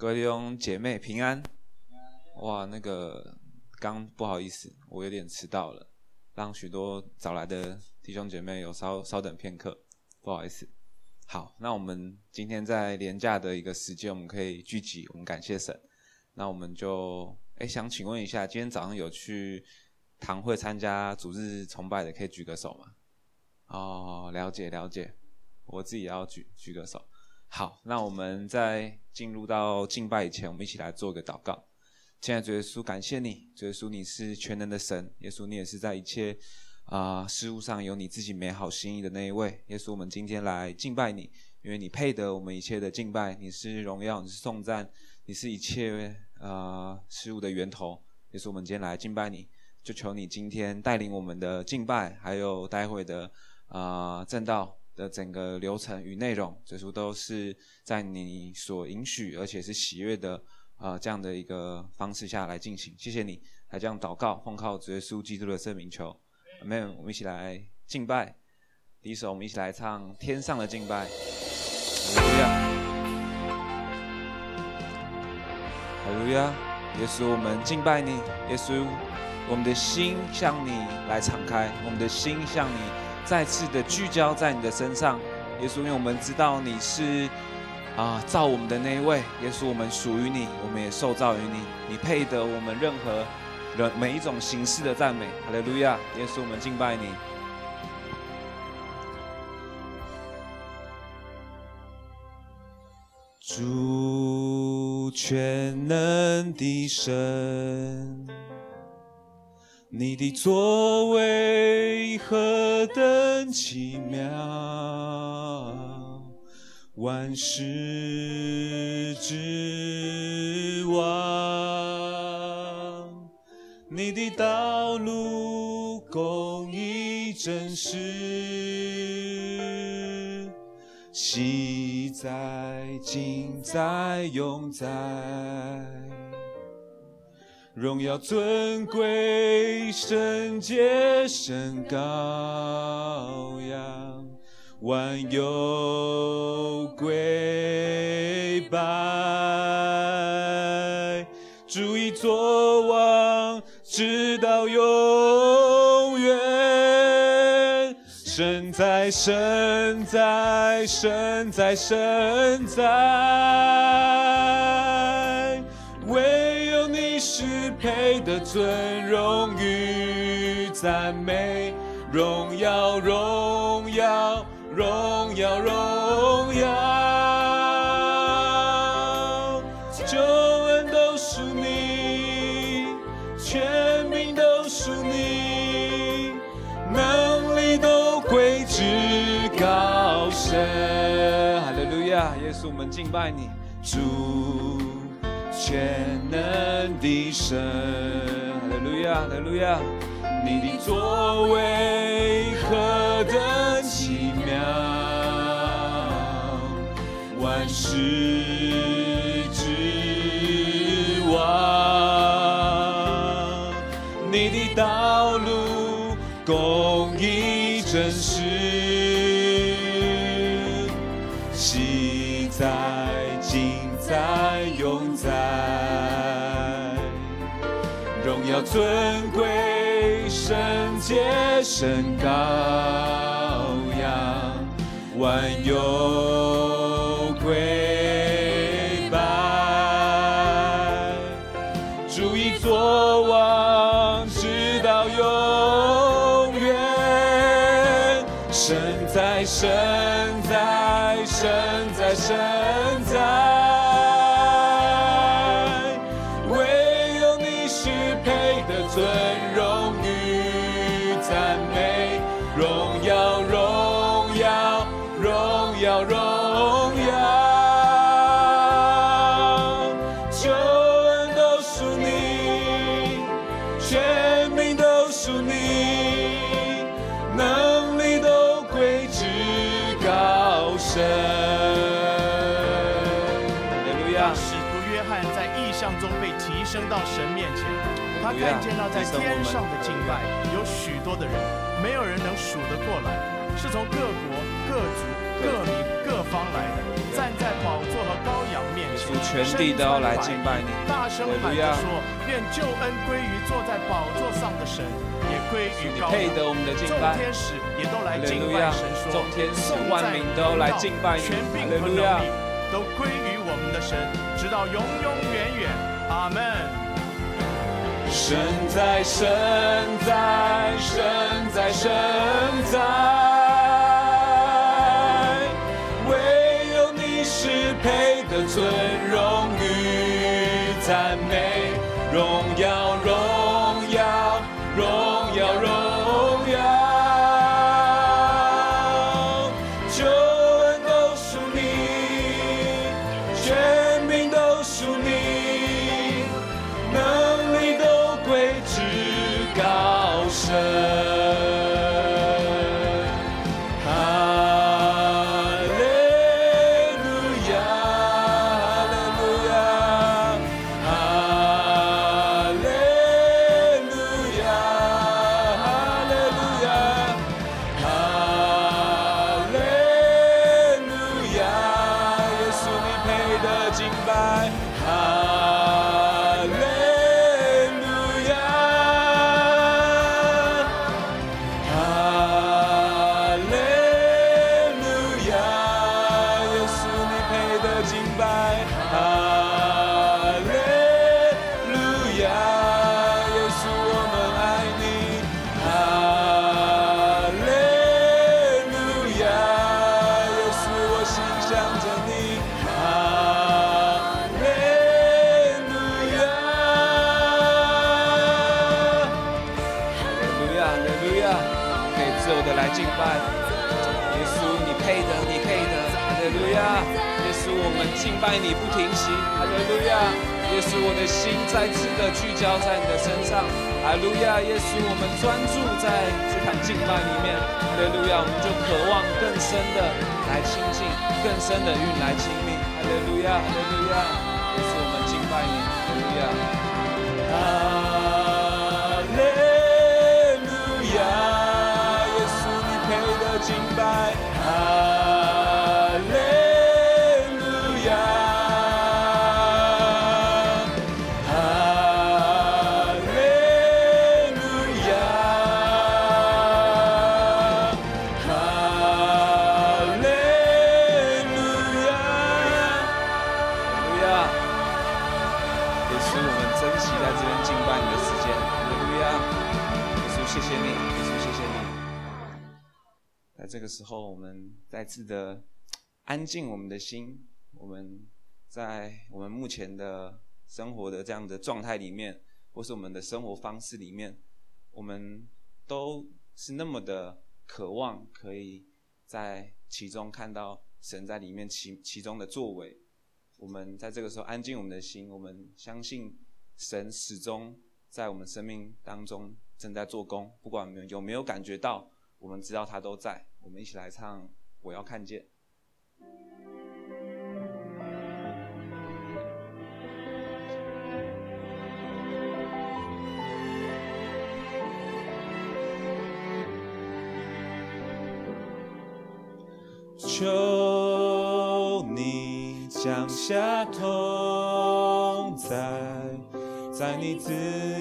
各位弟兄姐妹平安。哇，那个刚不好意思，我有点迟到了，让许多早来的弟兄姐妹有稍稍等片刻，不好意思。好，那我们今天在连假的一个时间，我们可以聚集，我们感谢神。那我们就哎，想请问一下，今天早上有去堂会参加主日崇拜的，可以举个手吗？哦，了解了解，我自己也要举举个手。好，那我们在进入到敬拜以前，我们一起来做个祷告。亲爱的主耶稣，感谢你，主耶稣你是全能的神，耶稣你也是在一切啊、事物上有你自己美好心意的那一位。耶稣，我们今天来敬拜你，因为你配得我们一切的敬拜，你是荣耀，你是颂赞，你是一切啊、呃、事物的源头。耶稣，我们今天来敬拜你，就求你今天带领我们的敬拜，还有待会的啊证道。的整个流程与内容，这书都是在你所允许而且是喜悦的啊、呃、这样的一个方式下来进行。谢谢你，来这样祷告，奉靠主耶稣基督的圣名求，阿门。我们一起来敬拜。第一首，我们一起来唱《天上的敬拜》。哈利路亚，哈利路亚，耶稣，我们敬拜你，耶稣，我们的心向你来敞开，我们的心向你。再次的聚焦在你的身上，耶稣，因为我们知道你是啊造我们的那一位，耶稣，我们属于你，我们也受造于你，你配得我们任何人每一种形式的赞美，哈利路亚，耶稣，我们敬拜你。主全能的神。你的作为何等奇妙，万事之王。你的道路公义真实，昔在今在永在。荣耀尊贵圣洁神羔羊，万有归拜，主已作王，直到永远，神在，神在，神在，神在。配的尊荣与赞美，荣耀荣耀荣耀荣耀，救恩都属你，权柄都属你，能力都归至高神。哈利路亚，耶稣，我们敬拜你，主。全能的神，哈利路亚，哈利路亚，你的作为何等奇妙，万世之王，你的道尊贵圣洁圣羔羊，万有天上的敬拜有许多的人，没有人能数得过来，是从各国、各族、各民各方来的，站在宝座和羔羊面前，全地都要来敬拜你，大声喊着说：愿救恩归于坐在宝座上的神，也归于羔羊。配得我们的敬拜。众天使也都来敬拜神说，众天使万民都来敬拜你，权柄和能力都归于我们的神，直到永永远远。阿门。神在，神在，神在，神在。唯有你是配得尊荣与赞美，耶稣，我的心再次的聚焦在你的身上，哈利路亚！耶稣，我们专注在这场敬拜里面，哈利路亚！我们就渴望更深的来亲近，更深的运来亲密，哈利路亚！哈利路亚！再次的安静我们的心。我们在我们目前的生活的这样的状态里面，或是我们的生活方式里面，我们都是那么的渴望，可以在其中看到神在里面其其中的作为。我们在这个时候安静我们的心，我们相信神始终在我们生命当中正在做工，不管有没有感觉到，我们知道他都在。我们一起来唱《我要看见》。求你降下同在，在你子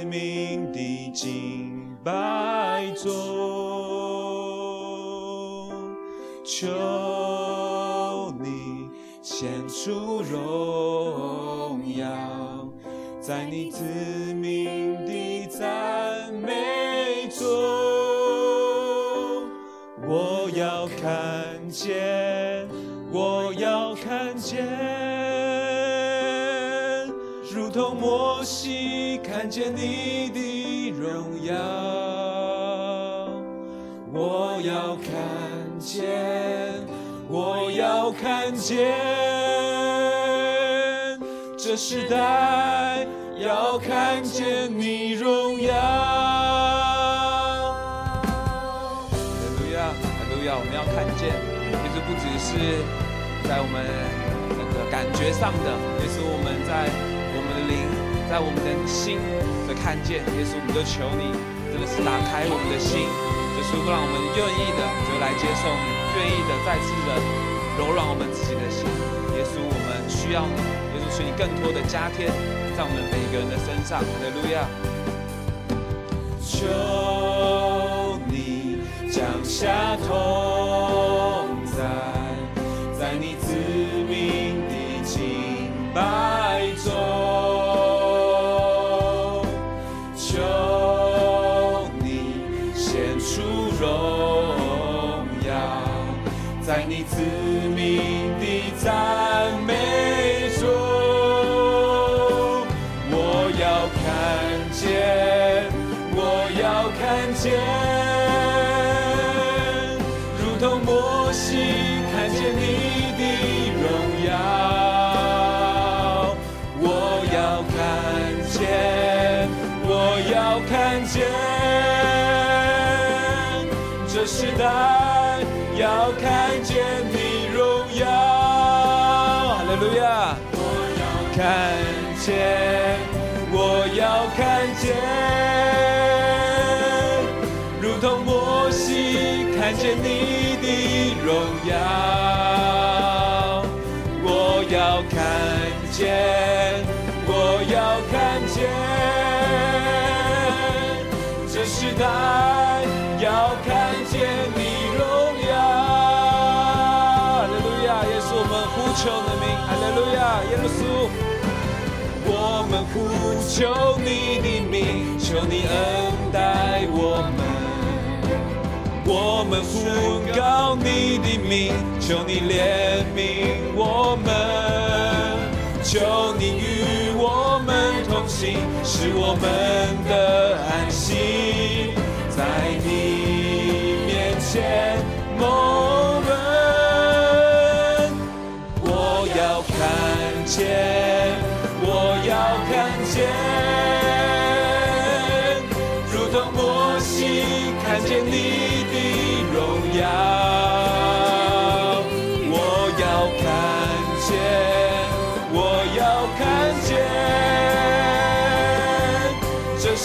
民的敬拜中。求你显出荣耀，在你子民的赞美中，我要看见，我要看见，如同摩西看见你。见。我要看见这时代，要看见你荣耀。哈利路亚，哈利路亚，我们要看见，其实不只是在我们那个感觉上的，也是我们在我们的灵，在我们的心的看见。耶稣，我们都求你，真的是打开我们的心。就是让我们愿意的就来接受你，愿意的再次的柔软我们自己的心。耶稣，我们需要你。耶稣，求你更多的加添在我们每个人的身上。哈利路亚！求你降下同天如同摩西看见你的荣耀，我要看见我要看见这时代要看见你荣耀，哈利路亚，我要看见。见，我要看见，这时代要看见你荣耀。哈利路亚，耶稣，我们呼。求的名，哈利路亚，耶稣，我们呼求你的名，求你恩待我们。我们呼告你的名，求你怜悯我们。求你与我们同行，是我们的安息在你面前。见，我要看见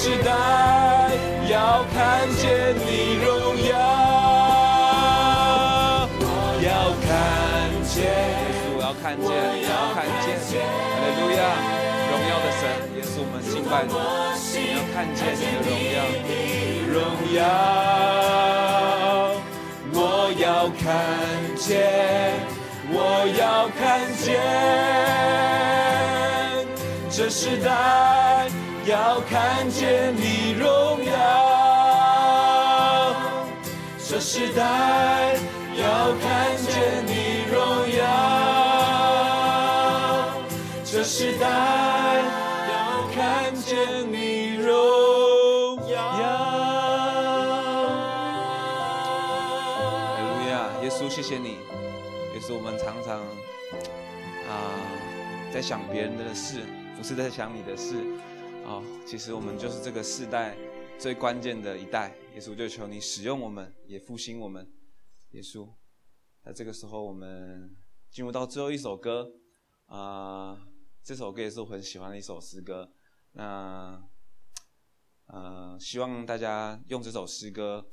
时代要看见你荣耀。我要看见，我要看见，我要看见。哈利路亚，荣耀的神，耶稣，我们敬拜你，你要看见你的荣耀，荣耀，我要看见，我要看见，这时代要看见你荣耀，这时代要看见你荣耀。这时代要看见你荣耀。哈利路亚，耶稣，谢谢你。耶稣，我们常常啊、呃，在想别人的事，不是在想你的事。哦，其实我们就是这个世代最关键的一代。耶稣，就求你使用我们，也复兴我们。耶稣，在这个时候，我们进入到最后一首歌啊。这首歌也是我很喜欢的一首诗歌，那，呃，希望大家用这首诗歌，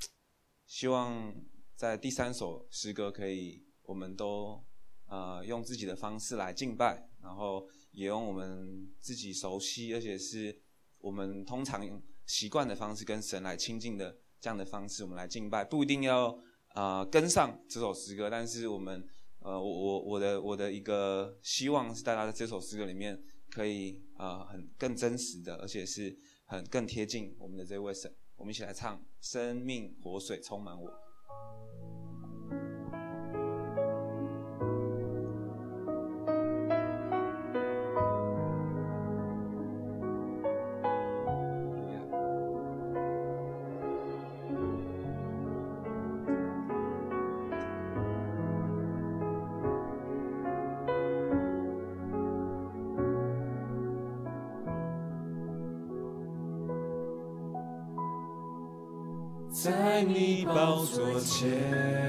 希望在第三首诗歌可以，我们都呃用自己的方式来敬拜，然后也用我们自己熟悉而且是我们通常习惯的方式跟神来亲近的这样的方式，我们来敬拜，不一定要呃跟上这首诗歌，但是我们。呃，我我我的我的一个希望是，大家在这首诗歌里面可以啊、很更真实的，而且是很更贴近我们的这位神。我们一起来唱《生命活水充满我》。座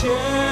做。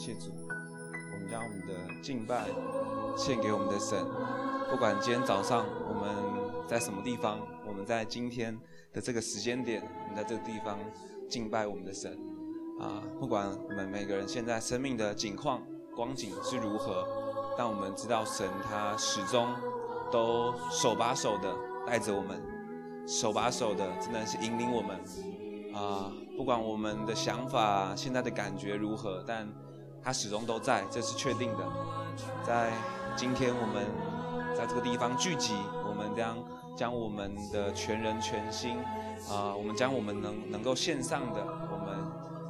谢主，我们将我们的敬拜献给我们的神，不管今天早上我们在什么地方，我们在今天的这个时间点，我们在这个地方敬拜我们的神啊！不管我们每个人现在生命的景况光景是如何，但我们知道神他始终都手把手的带着我们，手把手的真的是引领我们啊！不管我们的想法现在的感觉如何，但他始终都在，这是确定的，在。今天我们在这个地方聚集，我们将将我们的全人全心啊、我们将我们能能够献上的，我们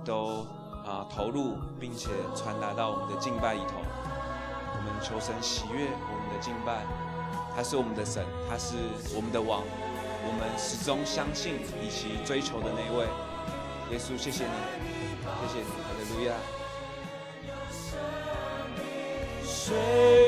都啊、投入，并且传达到我们的敬拜里头。我们求神喜悦我们的敬拜，他是我们的神，他是我们的王，我们始终相信以及追求的那位。耶稣，谢谢你，谢谢你，哈利路亚。水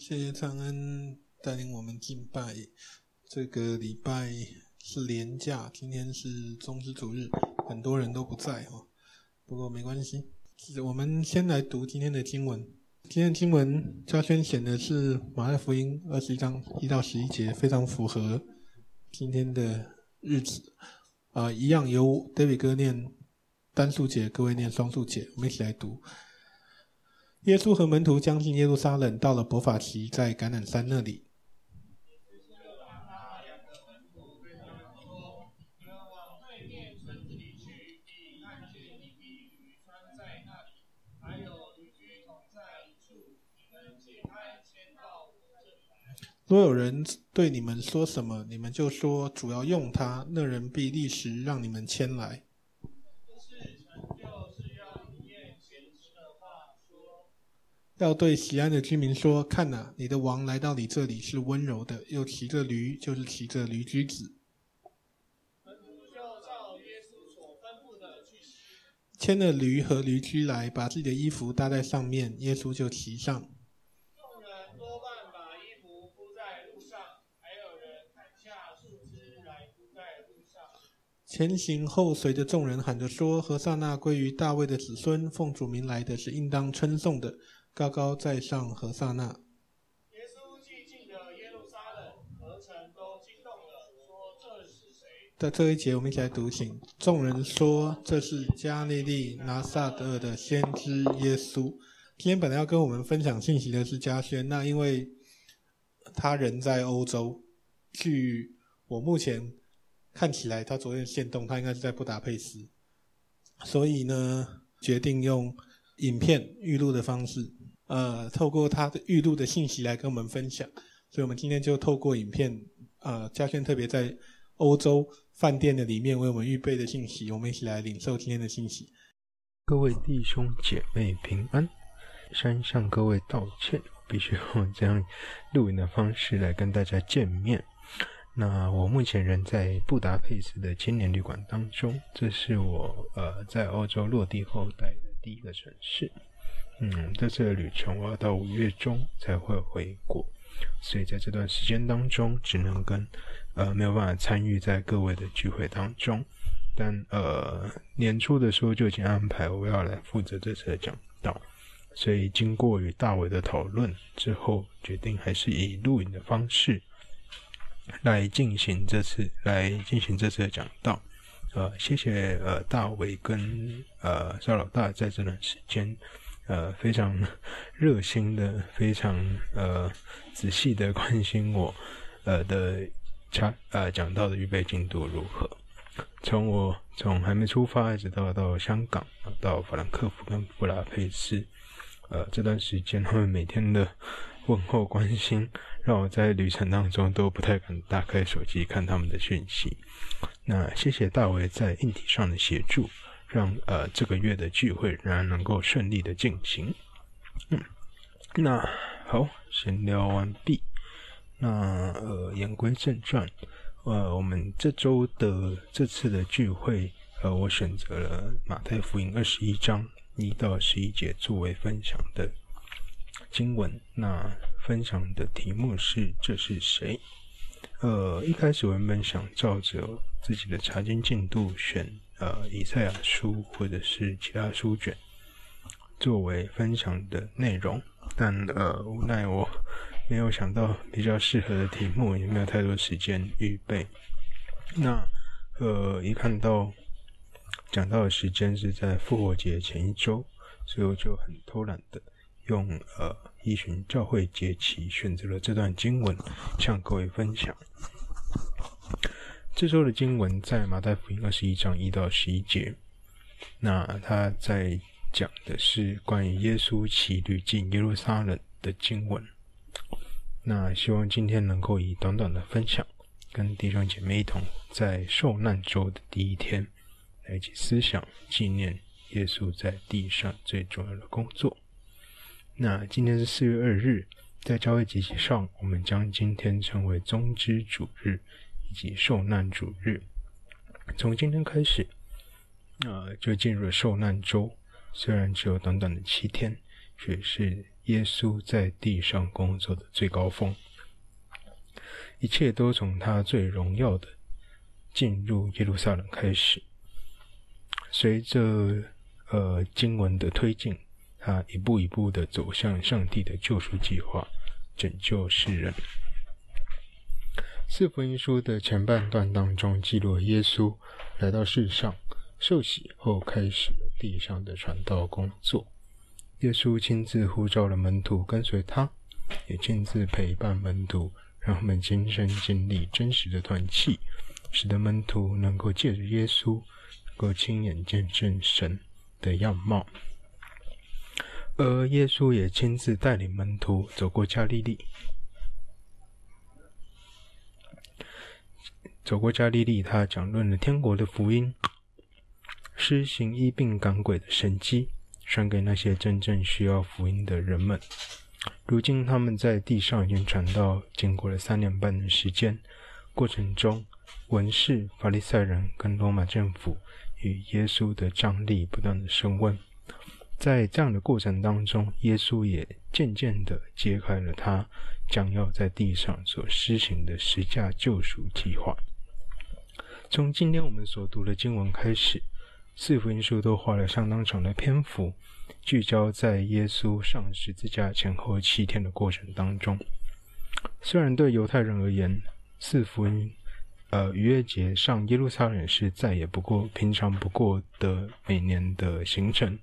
谢谢苍恩带领我们敬拜。这个礼拜是连假，今天是棕枝主日，很多人都不在哦。不过没关系，我们先来读今天的经文。今天的经文嘉轩选的是马太福音二十一章一到十一节，非常符合今天的日子啊、一样由 David 哥念单数节，各位念双数节，我们一起来读。耶稣和门徒将近耶路撒冷，到了伯法其，在橄榄山那里。若有人对你们说什么，你们就说主要用它，那人必立时让你们迁来。要对西安的居民说：“看哪，你的王来到你这里是温柔的，又骑着驴，就是骑着驴驹子。”牵了驴和驴驹来，把自己的衣服搭在上面，耶稣就骑上。众人多半把衣服铺在路上，还有人砍下树枝来铺在路上。前行后随的众人喊着说：“和散那归于大卫的子孙，奉主名来的是应当称颂的。”高高在上，和萨那。耶稣寂静的耶路撒冷，何城都惊动了，说：“这是谁？”在这一节，我们一起来读请。众人说：“这是加利利拿撒勒的先知耶稣。”今天本来要跟我们分享信息的是嘉轩，那因为他人在欧洲，据我目前看起来，他昨天限动，他应该是在布达佩斯，所以呢，决定用影片预录的方式。呃，透过他的预录的信息来跟我们分享，所以我们今天就透过影片，呃，嘉轩特别在欧洲饭店的里面为我们预备的信息，我们一起来领受今天的信息。各位弟兄姐妹平安，先向各位道歉，必须用这样录影的方式来跟大家见面。那我目前人在布达佩斯的青年旅馆当中，这是我呃在欧洲落地后待的第一个城市。嗯，这次的旅程我要到五月中才会回国。所以在这段时间当中，只能跟呃没有办法参与在各位的聚会当中。但呃年初的时候就已经安排我要来负责这次的讲道，所以经过与大伟的讨论之后，决定还是以录影的方式来进行这次来进行这次的讲道。呃，谢谢呃大伟跟呃邵老大在这段时间呃非常热心的、非常 呃仔细的关心我呃的讲呃讲到的预备进度如何。从我从还没出发一直到到香港，到法兰克福跟布拉佩斯，呃这段时间他们每天的问候关心，让我在旅程当中都不太敢打开手机看他们的讯息。那谢谢大卫在硬体上的协助，让呃这个月的聚会仍然能够顺利的进行。嗯，那好，闲聊完毕。那呃言归正传，呃我们这周的这次的聚会，呃我选择了马太福音二十一章一到十一节作为分享的经文。那分享的题目是这是谁？呃一开始我原本想照着。自己的查经进度选呃以赛亚书或者是其他书卷作为分享的内容，但呃无奈我没有想到比较适合的题目，也没有太多时间预备。那呃一看到讲到的时间是在复活节前一周，所以我就很偷懒的用呃一群教会节期选择了这段经文向各位分享。这周的经文在马太福音二十一章一到十一节，那他在讲的是关于耶稣骑驴进耶路撒冷的经文。那希望今天能够以短短的分享，跟弟兄姐妹一同在受难周的第一天来一起思想纪念耶稣在地上最重要的工作。那今天是四月二日，在教会节期上，我们将今天称为宗之主日。以及受难主日，从今天开始，呃，就进入了受难周。虽然只有短短的七天，却是耶稣在地上工作的最高峰。一切都从他最荣耀的进入耶路撒冷开始。随着呃经文的推进，他一步一步的走向上帝的救赎计划，拯救世人。四福音书的前半段当中，记录耶稣来到世上受洗后，开始了地上的传道工作。耶稣亲自呼召了门徒跟随他，也亲自陪伴门徒，让他们亲身经历真实的团契，使得门徒能够借着耶稣，能够亲眼见证神的样貌。而耶稣也亲自带领门徒走过加利利。走过加利利，他讲论了天国的福音，施行医病赶鬼的神迹，传给那些真正需要福音的人们。如今他们在地上已经传道，经过了三年半的时间，过程中文士、法利赛人跟罗马政府与耶稣的张力不断的升温。在这样的过程当中，耶稣也渐渐的揭开了他将要在地上所施行的十架救赎计划。从今天我们所读的经文开始，四福音书都花了相当长的篇幅，聚焦在耶稣上十字架前后七天的过程当中。虽然对犹太人而言，四福音，呃，逾越节上耶路撒冷是再也不过平常不过的每年的行程，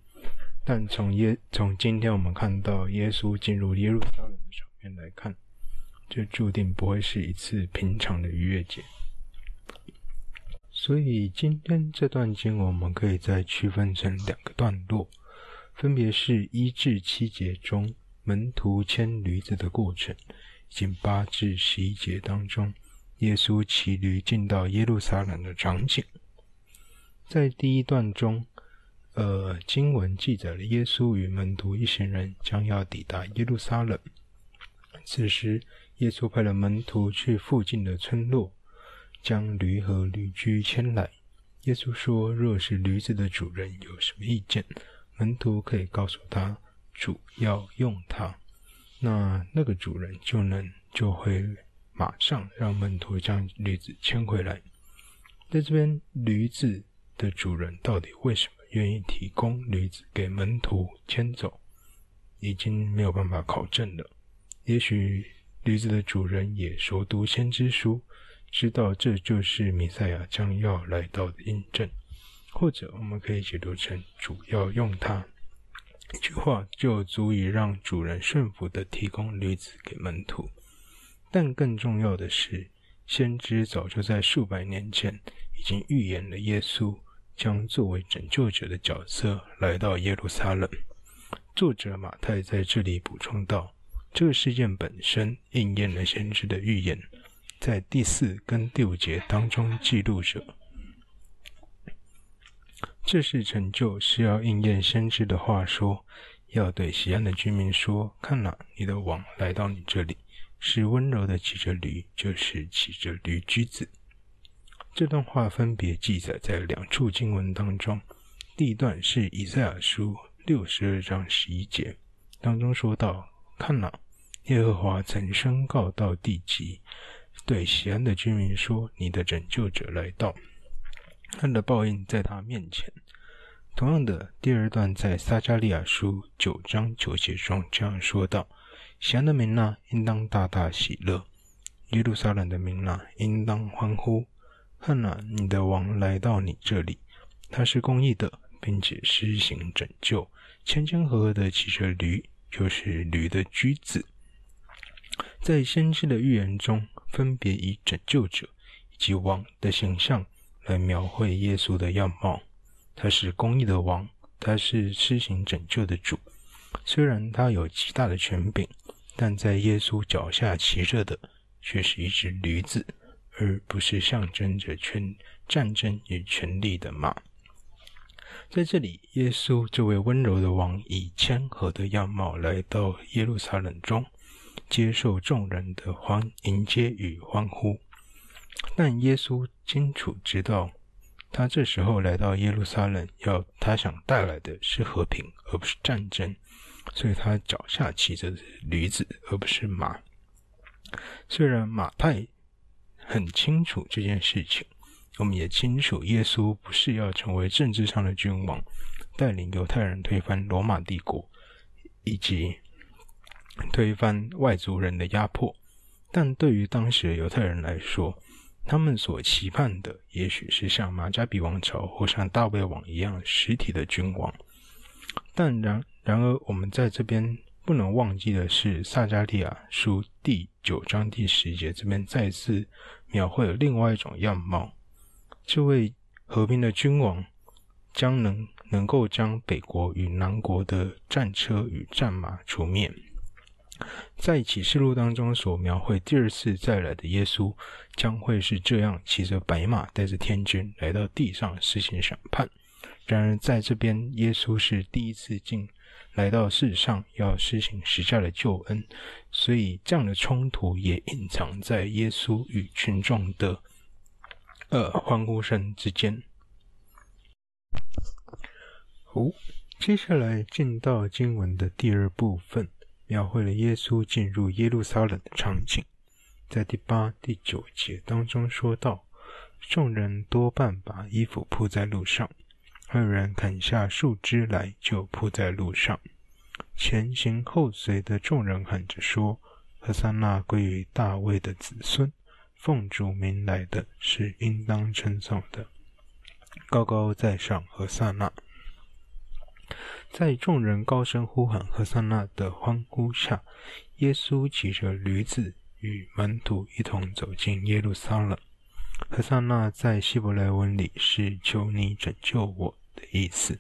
但从耶从今天我们看到耶稣进入耶路撒冷的场面来看，这注定不会是一次平常的逾越节。所以今天这段经文，我们可以再区分成两个段落，分别是一至七节中门徒牵驴子的过程，以及八至十一节当中耶稣骑驴进到耶路撒冷的场景。在第一段中，呃，经文记载了耶稣与门徒一行人将要抵达耶路撒冷，此时耶稣派了门徒去附近的村落。将驴和驴驹牵来。耶稣说：“若是驴子的主人有什么意见，门徒可以告诉他，主要用它。那那个主人就能就会马上让门徒将驴子牵回来。在这边，驴子的主人到底为什么愿意提供驴子给门徒牵走，已经没有办法考证了。也许驴子的主人也熟读先知书，知道这就是弥赛亚将要来到的印证，或者我们可以解读成主要用它。一句话就足以让主人顺服地提供驴子给门徒，但更重要的是，先知早就在数百年前已经预言了耶稣将作为拯救者的角色来到耶路撒冷。作者马太在这里补充道：“这个事件本身应验了先知的预言，在第四跟第五节当中记录着。”这是成就，是要应验先知的话说，要对西安的居民说：“看哪，你的王来到你这里，是温柔的骑着驴，就是骑着驴驹子。”这段话分别记载在两处经文当中。第一段是以赛亚书六十二章十一节当中说道：“看哪，耶和华曾宣告到地极，对西安的居民说：你的拯救者来到。”他的报应在他面前。同样的，第二段在撒迦利亚书九章九节中这样说道：“西安的民哪，应当大大喜乐；耶路撒冷的民哪，应当欢呼。看了，你的王来到你这里，他是公义的，并且施行拯救，谦谦和和的骑着驴，就是驴的驹子。”在先知的预言中，分别以拯救者以及王的形象。来描绘耶稣的样貌，他是公义的王，他是施行拯救的主。虽然他有极大的权柄，但在耶稣脚下骑着的却是一只驴子，而不是象征着权战争与权力的马。在这里，耶稣这位温柔的王以谦和的样貌来到耶路撒冷中，接受众人的欢迎接与欢呼。但耶稣清楚知道，他这时候来到耶路撒冷，要他想带来的是和平，而不是战争。所以他脚下骑着驴子，而不是马。虽然马太很清楚这件事情，我们也清楚耶稣不是要成为政治上的君王，带领犹太人推翻罗马帝国，以及推翻外族人的压迫。但对于当时的犹太人来说，他们所期盼的，也许是像马加比王朝或像大卫王一样实体的君王。但然然而，我们在这边不能忘记的是，撒迦利亚书第九章第十节这边再次描绘了另外一种样貌。这位和平的君王将能能够将北国与南国的战车与战马除灭。在启示录当中所描绘第二次再来的耶稣，将会是这样骑着白马，带着天军来到地上实行审判。然而，在这边，耶稣是第一次进来到世上，要施行十架的救恩，所以这样的冲突也隐藏在耶稣与群众的呃欢呼声之间。好，接下来进到经文的第二部分。描绘了耶稣进入耶路撒冷的场景，在第八、第九节当中说到：“众人多半把衣服铺在路上，二人砍下树枝来就铺在路上。前行后随的众人喊着说：‘和散那归于大卫的子孙，奉主名来的是应当称颂的。’高高在上，和散那。”在众人高声呼喊和散那的欢呼下，耶稣骑着驴子与门徒一同走进耶路撒冷。和萨那在希伯来文里是“求你拯救我”的意思，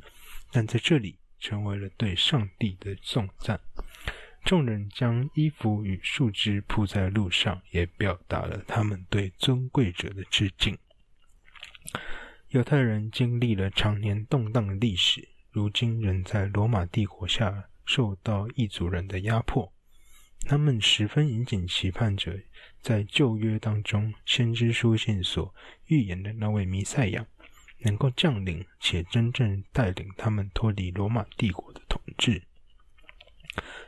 但在这里成为了对上帝的颂赞。众人将衣服与树枝铺在路上，也表达了他们对尊贵者的致敬。犹太人经历了常年动荡的历史。如今仍在罗马帝国下受到异族人的压迫，他们十分殷切期盼着在旧约当中先知书信所预言的那位弥赛亚能够降临，且真正带领他们脱离罗马帝国的统治。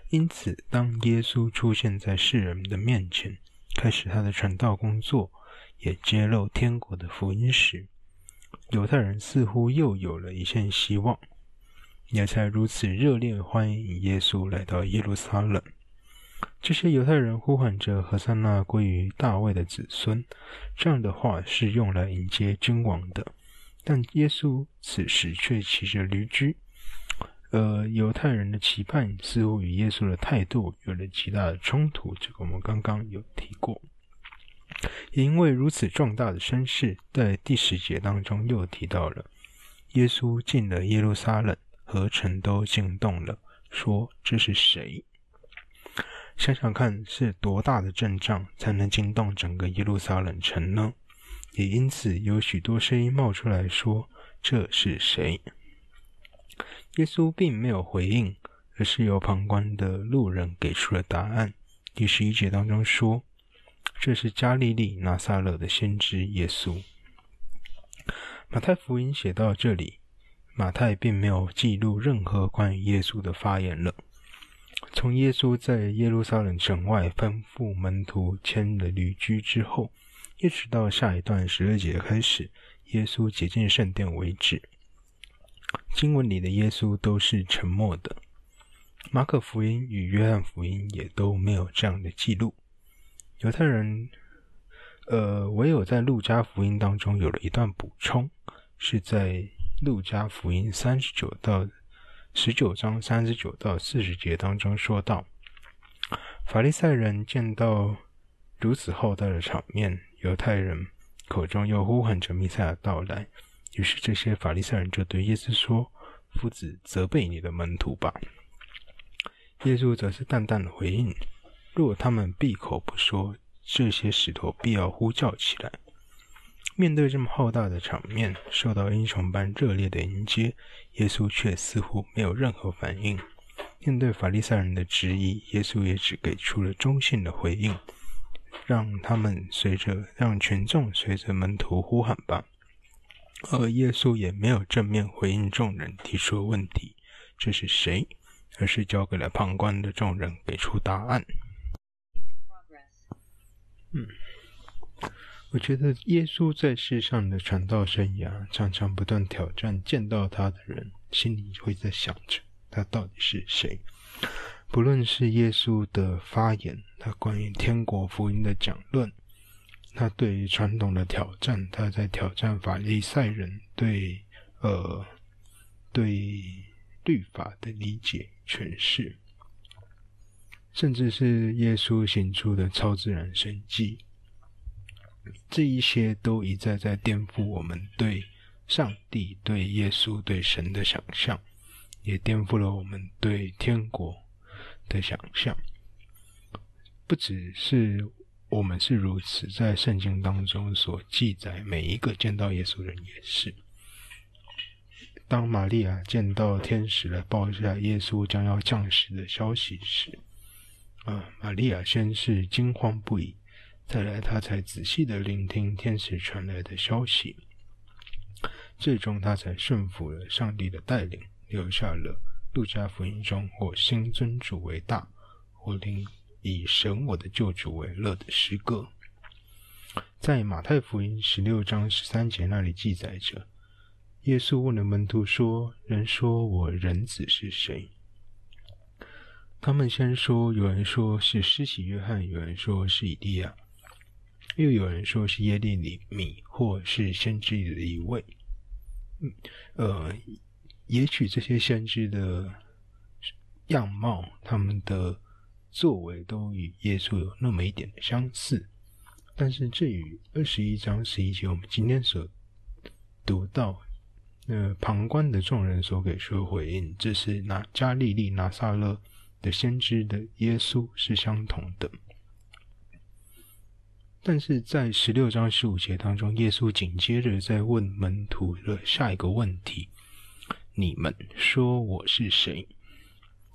因此，当耶稣出现在世人的面前，开始他的传道工作，也揭露天国的福音时，犹太人似乎又有了一线希望，也才如此热烈欢迎耶稣来到耶路撒冷。这些犹太人呼喊着“何塞纳归于大卫的子孙”，这样的话是用来迎接君王的。但耶稣此时却骑着驴驹，呃，犹太人的期盼似乎与耶稣的态度有了极大的冲突。这个我们刚刚有提过。也因为如此壮大的声势，在第十节当中又提到了，耶稣进了耶路撒冷，何城都惊动了，说：“这是谁？”想想看，是多大的阵仗才能惊动整个耶路撒冷城呢？也因此有许多声音冒出来说：“这是谁？”耶稣并没有回应，而是由旁观的路人给出了答案。第十一节当中说：“这是加利利拿撒勒的先知耶稣。”马太福音写到这里，马太并没有记录任何关于耶稣的发言了。从耶稣在耶路撒冷城外吩咐门徒牵了驴駒之后，一直到下一段十二节开始，耶稣洁净圣殿为止，经文里的耶稣都是沉默的。马可福音与约翰福音也都没有这样的记录。犹太人，呃，唯有在路加福音当中有了一段补充，是在路加福音三十九到。十九章三十九到四十节当中说道：“法利赛人见到如此浩大的场面，犹太人口中又呼喊着弥赛亚到来，于是这些法利赛人就对耶稣说：‘夫子，责备你的门徒吧。’耶稣则是淡淡的回应：‘若他们闭口不说，这些石头必要呼叫起来。’”面对这么浩大的场面，受到英雄般热烈的迎接，耶稣却似乎没有任何反应。面对法利赛人的质疑，耶稣也只给出了中性的回应，让他们随着让群众随着门徒呼喊吧。而耶稣也没有正面回应众人提出的问题：“这是谁？”而是交给了旁观的众人给出答案。嗯。我觉得耶稣在世上的传道生涯，常常不断挑战见到他的人，心里会在想着他到底是谁。不论是耶稣的发言，他关于天国福音的讲论，他对于传统的挑战，他在挑战法利赛人对呃对律法的理解诠释，甚至是耶稣行出的超自然神迹。这一些都一再在颠覆我们对上帝、对耶稣、对神的想象，也颠覆了我们对天国的想象。不只是我们是如此，在圣经当中所记载，每一个见到耶稣的人也是。当玛利亚见到天使来报下耶稣将要降世的消息时，啊，玛利亚先是惊慌不已。再来，他才仔细的聆听天使传来的消息，最终他才顺服了上帝的带领，留下了路加福音中“我心尊主为大，我灵以神我的救主为乐”的诗歌。在马太福音十六章十三节那里记载着，耶稣问了门徒说：“人说我人子是谁？”他们先说，有人说是施洗约翰，有人说是以利亚。又有人说是耶利米，或是先知里的一位。嗯，呃，也许这些先知的样貌、他们的作为都与耶稣有那么一点的相似，但是这与二十一章十一节我们今天所读到，呃，旁观的众人所给出的回应，这是拿加利利拿撒勒的先知的耶稣是相同的。但是在十六章十五节当中，耶稣紧接着在问门徒的下一个问题：“你们说我是谁？”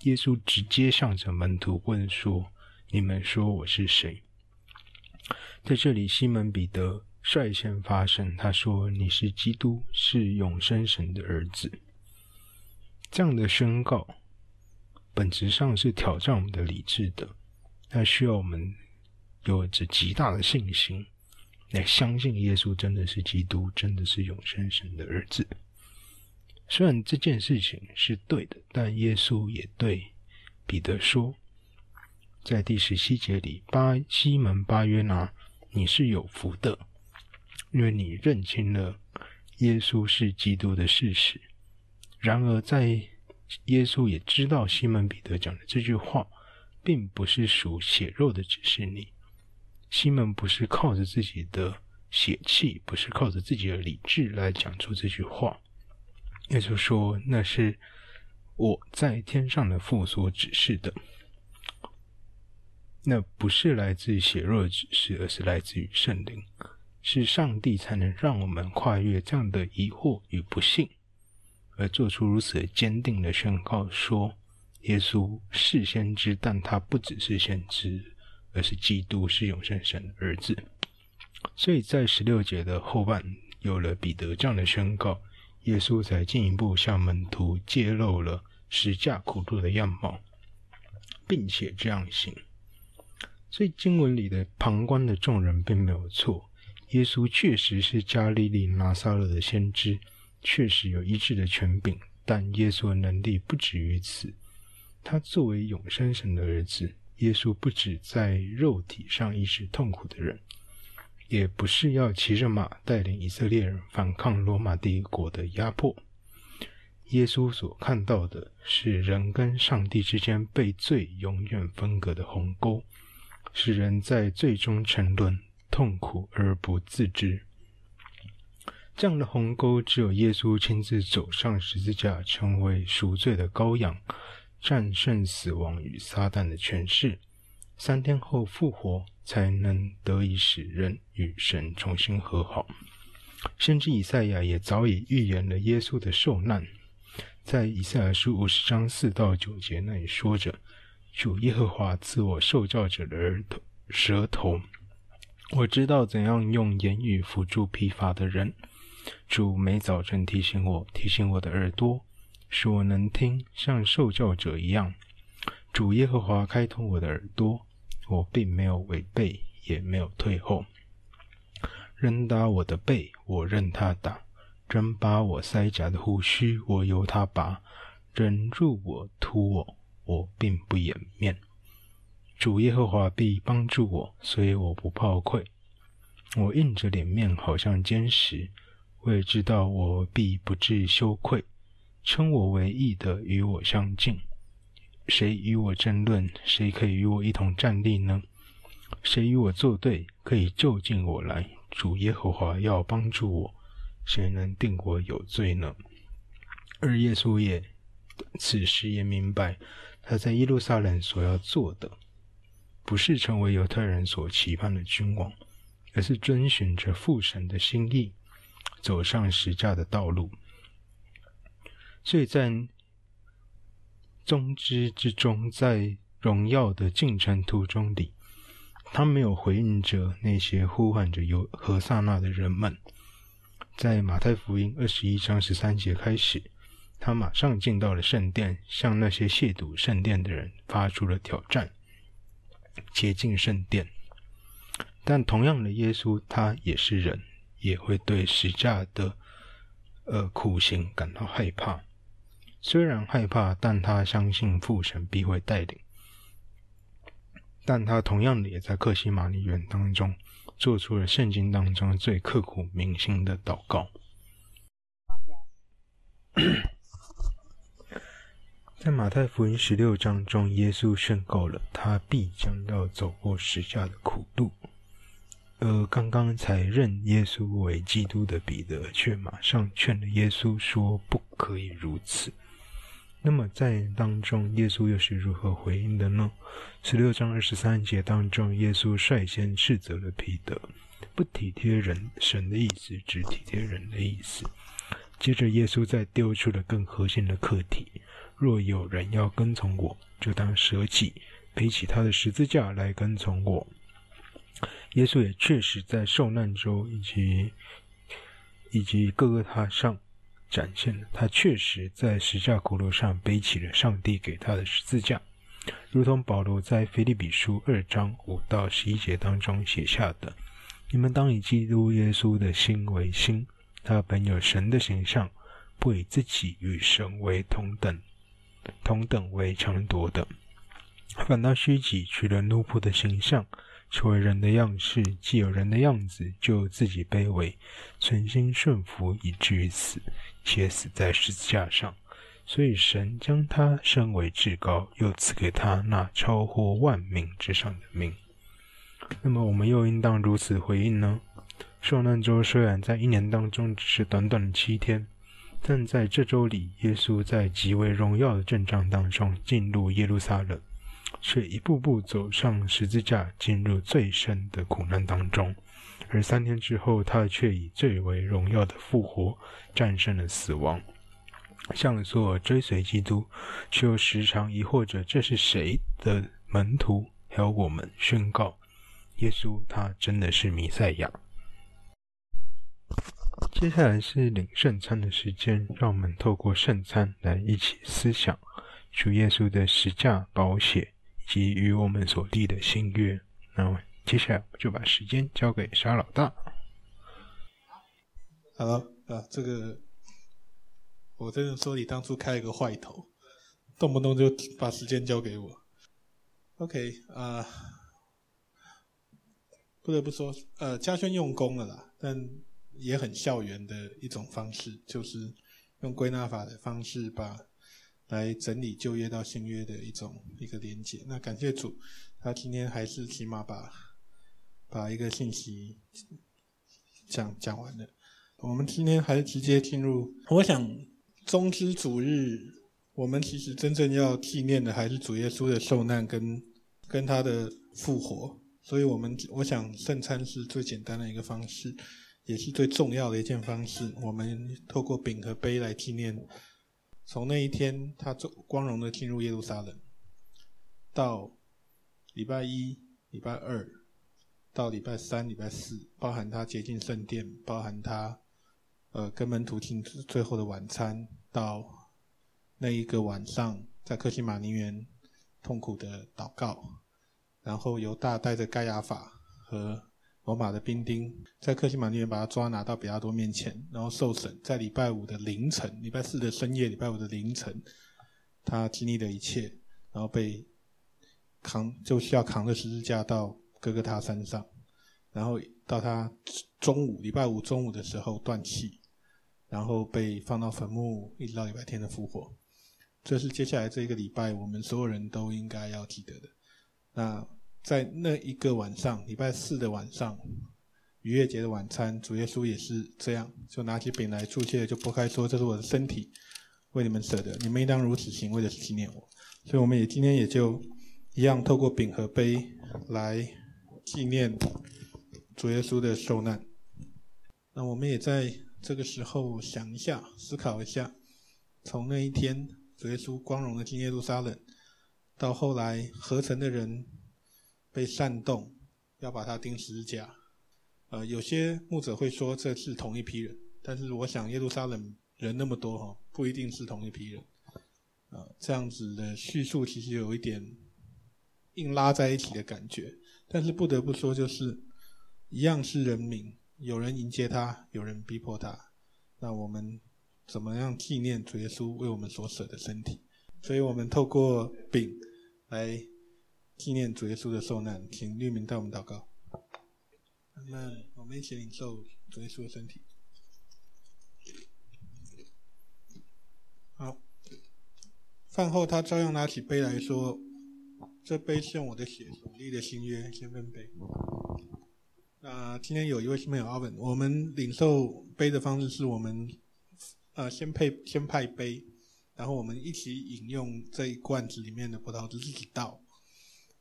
耶稣直接向着门徒问说：“你们说我是谁？”在这里，西门彼得率先发声，他说：“你是基督，是永生神的儿子。”这样的宣告，本质上是挑战我们的理智的。它需要我们有着极大的信心，来相信耶稣真的是基督，真的是永生神的儿子。虽然这件事情是对的，但耶稣也对彼得说，在第十七节里，巴西门巴约拿，你是有福的，因为你认清了耶稣是基督的事实。然而，在耶稣也知道西门彼得讲的这句话，并不是属血肉的指示你。西门不是靠着自己的血气，不是靠着自己的理智来讲出这句话。耶稣说：“那是我在天上的父所指示的，那不是来自血肉的指示，而是来自于圣灵，是上帝才能让我们跨越这样的疑惑与不信，而做出如此坚定的宣告：说耶稣是先知，但他不只是先知，而是基督，是永生神的儿子。所以在十六节的后半，有了彼得这样的宣告。”耶稣才进一步向门徒揭露了十架苦路的样貌，并且这样行。所以经文里的旁观的众人并没有错，耶稣确实是加利利拿撒勒的先知，确实有医治的权柄。但耶稣的能力不止于此，他作为永生神的儿子，耶稣不止在肉体上医治痛苦的人。也不是要骑着马带领以色列人反抗罗马帝国的压迫。耶稣所看到的是人跟上帝之间被罪永远分隔的鸿沟，使人在罪中沉沦，痛苦而不自知。这样的鸿沟，只有耶稣亲自走上十字架，成为赎罪的羔羊，战胜死亡与撒旦的权势，三天后复活。才能得以使人与神重新和好。甚至以赛亚也早已预言了耶稣的受难，在以赛亚书五十章四到九节那里说着：“主耶和华赐我受教者的耳朵舌头，我知道怎样用言语扶助疲乏的人。主每早晨提醒我，提醒我的耳朵，使我能听，像受教者一样。主耶和华开通我的耳朵。”我并没有违背，也没有退后。人打我的背，我任他打；人拔我腮颊的胡须，我由他拔；人辱我、吐我，我并不掩面。主耶和华必帮助我，所以我不怕愧。我硬着脸面，好像坚石。我也知道我必不致羞愧。称我为义的，与我相近。谁与我争论？谁可以与我一同站立呢？谁与我作对？可以就近我来。主耶和华要帮助我，谁能定我有罪呢？而耶稣也此时也明白，他在耶路撒冷所要做的，不是成为犹太人所期盼的君王，而是遵循着父神的心意，走上十架的道路。所以在终之之中，在荣耀的进程途中里，他没有回应着那些呼唤着有何萨那的人们。在马太福音二十一章十三节开始，他马上进到了圣殿，向那些亵渎圣殿的人发出了挑战，接近圣殿。但同样的，耶稣他也是人，也会对十架的呃苦行感到害怕。虽然害怕，但他相信父神必会带领。但他同样的也在克西马尼园当中做出了圣经当中最刻骨铭心的祷告。在马太福音十六章中，耶稣宣告了他必将要走过十架的苦路，而刚刚才认耶稣为基督的彼得却马上劝了耶稣说：“不可以如此。”那么在当中，耶稣又是如何回应的呢？十六章二十三节当中，耶稣率先斥责了彼得，不体贴人神的意思，只体贴人的意思。接着，耶稣再丢出了更核心的课题：若有人要跟从我，就当舍己，背起他的十字架来跟从我。耶稣也确实在受难周以及以及各个他上。展现了他确实在十架苦路上背起了上帝给他的十字架，如同保罗在腓立比书二章五到十一节当中写下的：“你们当以基督耶稣的心为心，他本有神的形象，不以自己与神为同等，同等为强夺的，反倒虚己，取了奴仆的形象。”成为人的样式，既有人的样子，就自己卑微，存心顺服，以至于死，且死在十字架上。所以神将他升为至高，又赐给他那超乎万名之上的命。那么，我们又应当如此回应呢？受难周虽然在一年当中只是短短的七天，但在这周里，耶稣在极为荣耀的阵仗当中进入耶路撒冷。却一步步走上十字架，进入最深的苦难当中。而三天之后，他却以最为荣耀的复活，战胜了死亡。向所追随基督，却又时常疑惑着这是谁的门徒，还有我们宣告：耶稣，他真的是弥赛亚。接下来是领圣餐的时间，让我们透过圣餐来一起思想主耶稣的十架宝血。及与我们所立的新约，那么接下来我就把时间交给沙老大。好了啊，这个我真的说你当初开了个坏头，动不动就把时间交给我。OK 啊，不得不说，呃，嘉轩用功了啦，但也很校园的一种方式，就是用归纳法的方式把。来整理旧约到新约的一种一个连结。那感谢主，他今天还是起码把把一个信息讲讲完了。我们今天还是直接进入。我想，棕枝主日，我们其实真正要纪念的还是主耶稣的受难跟跟他的复活。所以我们我想圣餐是最简单的一个方式，也是最重要的一件方式。我们透过饼和杯来纪念。从那一天，他光荣的进入耶路撒冷，到礼拜一、礼拜二，到礼拜三、礼拜四，包含他洁净圣殿，包含他呃跟门徒庆最后的晚餐，到那一个晚上在克西马尼园痛苦的祷告，然后犹大带着盖亚法和。罗马的兵丁在克西马尼园把他抓拿到比拉多面前，然后受审。在礼拜五的凌晨，礼拜四的深夜，礼拜五的凌晨，他经历了一切，然后被扛，就需要扛着十字架到哥哥他山上，然后到他中午，礼拜五中午的时候断气，然后被放到坟墓，一直到礼拜天的复活。这是接下来这一个礼拜我们所有人都应该要记得的。那。在那一个晚上，礼拜四的晚上，逾越节的晚餐，主耶稣也是这样，就拿起饼来祝谢，就擘开说：“这是我的身体，为你们舍的，你们应当如此行，为的纪念我。”所以，我们也今天也就一样，透过饼和杯来纪念主耶稣的受难。那我们也在这个时候想一下，思考一下，从那一天主耶稣光荣的进耶路撒冷，到后来合成的人。被煽动要把他钉十字架，呃，有些牧者会说这是同一批人，但是我想耶路撒冷人那么多哈，不一定是同一批人，呃，这样子的叙述其实有一点硬拉在一起的感觉，但是不得不说就是一样是人民，有人迎接他，有人逼迫他，那我们怎么样纪念主耶稣为我们所舍的身体？所以我们透过饼来。纪念主耶稣的受难，请律明带我们祷告。那我们一起领受主耶稣的身体。好，饭后他照样拿起杯来说：“这杯是用我的血所立的新约，先分杯。”那今天有一位是没有阿文，我们领受杯的方式是我们呃先配先派杯，然后我们一起饮用这一罐子里面的葡萄汁，自己倒。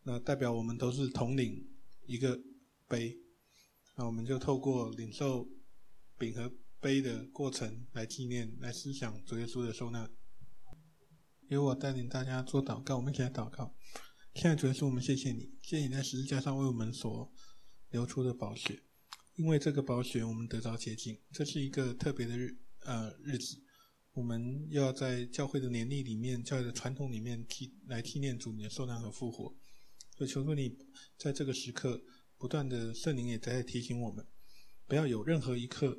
那代表我们都是同领一个杯，那我们就透过领受饼和杯的过程来纪念、来思想主耶稣的受难。由我带领大家做祷告，我们一起来祷告。现在主耶稣，我们谢谢你，谢谢你在十字架上为我们所流出的宝血，因为这个宝血，我们得到洁净。这是一个特别的日呃日子，我们要在教会的年历里面、教会的传统里面替来纪念主你的受难和复活。所以求主你在这个时刻不断的圣灵也在提醒我们，不要有任何一刻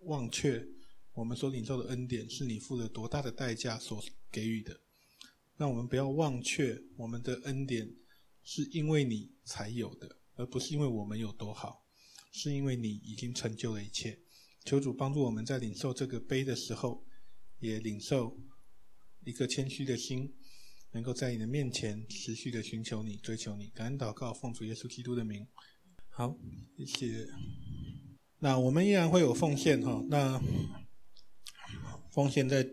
忘却我们所领受的恩典是你付了多大的代价所给予的。让我们不要忘却我们的恩典是因为你才有的，而不是因为我们有多好，是因为你已经成就了一切。求主帮助我们在领受这个杯的时候，也领受一个谦虚的心，能够在你的面前持续的寻求你、追求你。感恩祷告，奉主耶稣基督的名。好，谢谢。那我们依然会有奉献哈，那奉献在。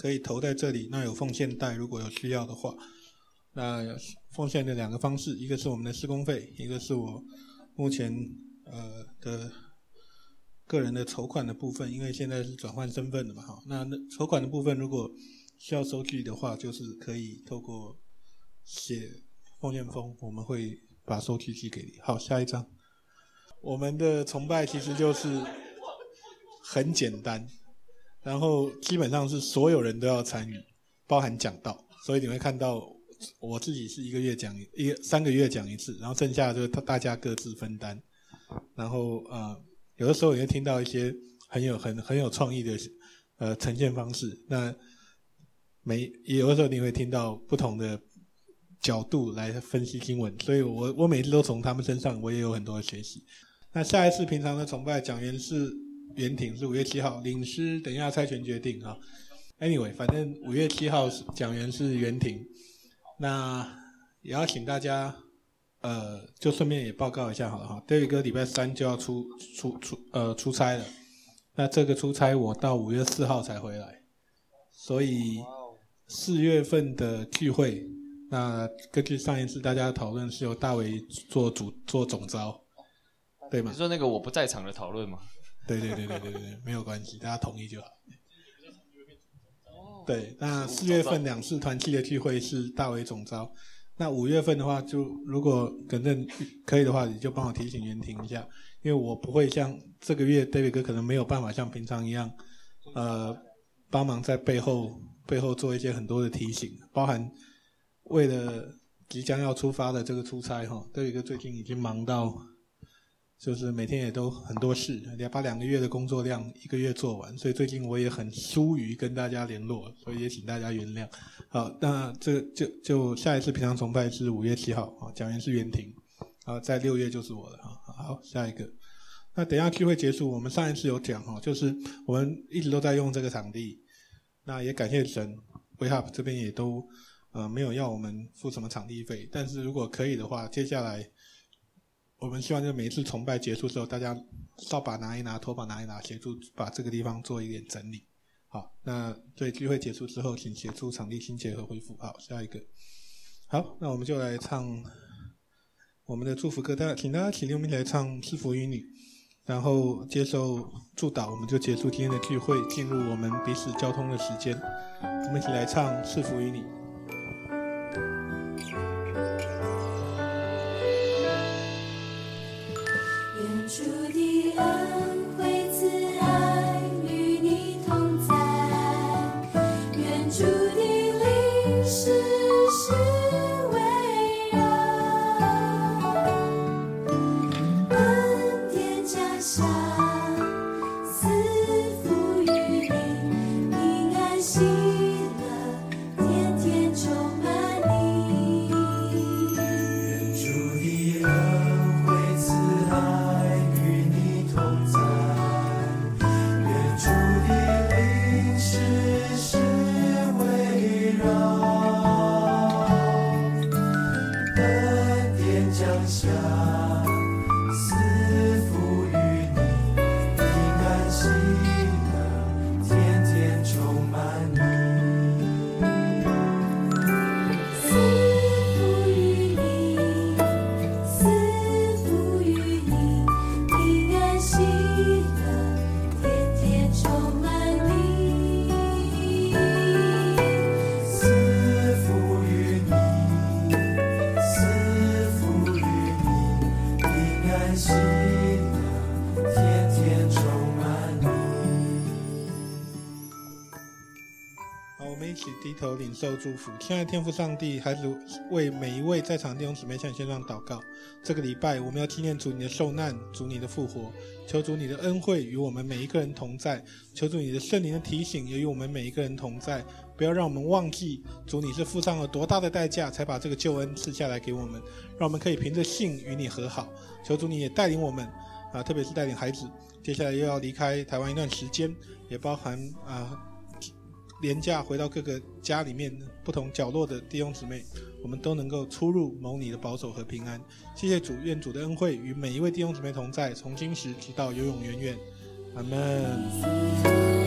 可以投在这里，那有奉献袋，如果有需要的话，那奉献的两个方式，一个是我们的施工费，一个是我目前呃的个人的筹款的部分，因为现在是转换身份的嘛，哈，那那筹款的部分如果需要收据的话，就是可以透过写奉献封，我们会把收据寄给你。好，下一张，我们的崇拜其实就是很简单。然后基本上是所有人都要参与，包含讲道，所以你会看到我自己是一个月讲一三个月讲一次，然后剩下的就是大家各自分担。然后呃，有的时候你会听到一些很有很很有创意的呃呈现方式。那每有的时候你会听到不同的角度来分析经文，所以我我每次都从他们身上我也有很多的学习。那下一次平常的崇拜讲员是。袁挺是五月七号，领诗等一下猜拳决定啊。Anyway，反正五月七号讲员是袁婷，那也要请大家，呃，就顺便也报告一下好了哈。David 哥礼拜三就要出出出呃出差了，那这个出差我到五月四号才回来，所以四月份的聚会，那根据上一次大家的讨论是由大为做主做总招，对吗？你说那个我不在场的讨论吗？对对对对对对，没有关系，大家同意就好。对，那四月份两次团契的聚会是大为总招，那五月份的话，就如果耿正可以的话，你就帮我提醒袁婷一下，因为我不会像这个月 David 哥可能没有办法像平常一样，呃，帮忙在背后背后做一些很多的提醒，包含为了即将要出发的这个出差哈，David 哥最近已经忙到。就是每天也都很多事，要把两个月的工作量一个月做完，所以最近我也很疏于跟大家联络，所以也请大家原谅。好，那这就就下一次平常崇拜是五月七号啊，讲员是袁婷，啊，在六月就是我了哈。好，下一个，那等一下聚会结束，我们上一次有讲哈，就是我们一直都在用这个场地，那也感谢神，WeHub 这边也都呃没有要我们付什么场地费，但是如果可以的话，接下来。我们希望就每一次崇拜结束之后，大家扫把拿一拿，拖把拿一拿，协助把这个地方做一点整理。好，那对聚会结束之后，请协助场地清洁和恢复。好，下一个。好，那我们就来唱我们的祝福歌单，请大家起立，我们一起来唱赐福于你，然后接受祝祷，我们就结束今天的聚会，进入我们彼此交通的时间。我们一起来唱赐福于你。江下低头领受祝福。亲爱的天父上帝，孩子为每一位在场弟兄姊妹向你献上祷告。这个礼拜我们要纪念主你的受难，主你的复活。求主你的恩惠与我们每一个人同在。求主你的圣灵的提醒也与我们每一个人同在。不要让我们忘记，主你是付上了多大的代价才把这个救恩赐下来给我们，让我们可以凭着信与你和好。求主你也带领我们啊，特别是带领孩子，接下来又要离开台湾一段时间，也包含啊。廉价回到各个家里面不同角落的弟兄姊妹，我们都能够出入蒙你的保守和平安。谢谢主，愿主的恩惠与每一位弟兄姊妹同在，从今时直到永永远远。阿门。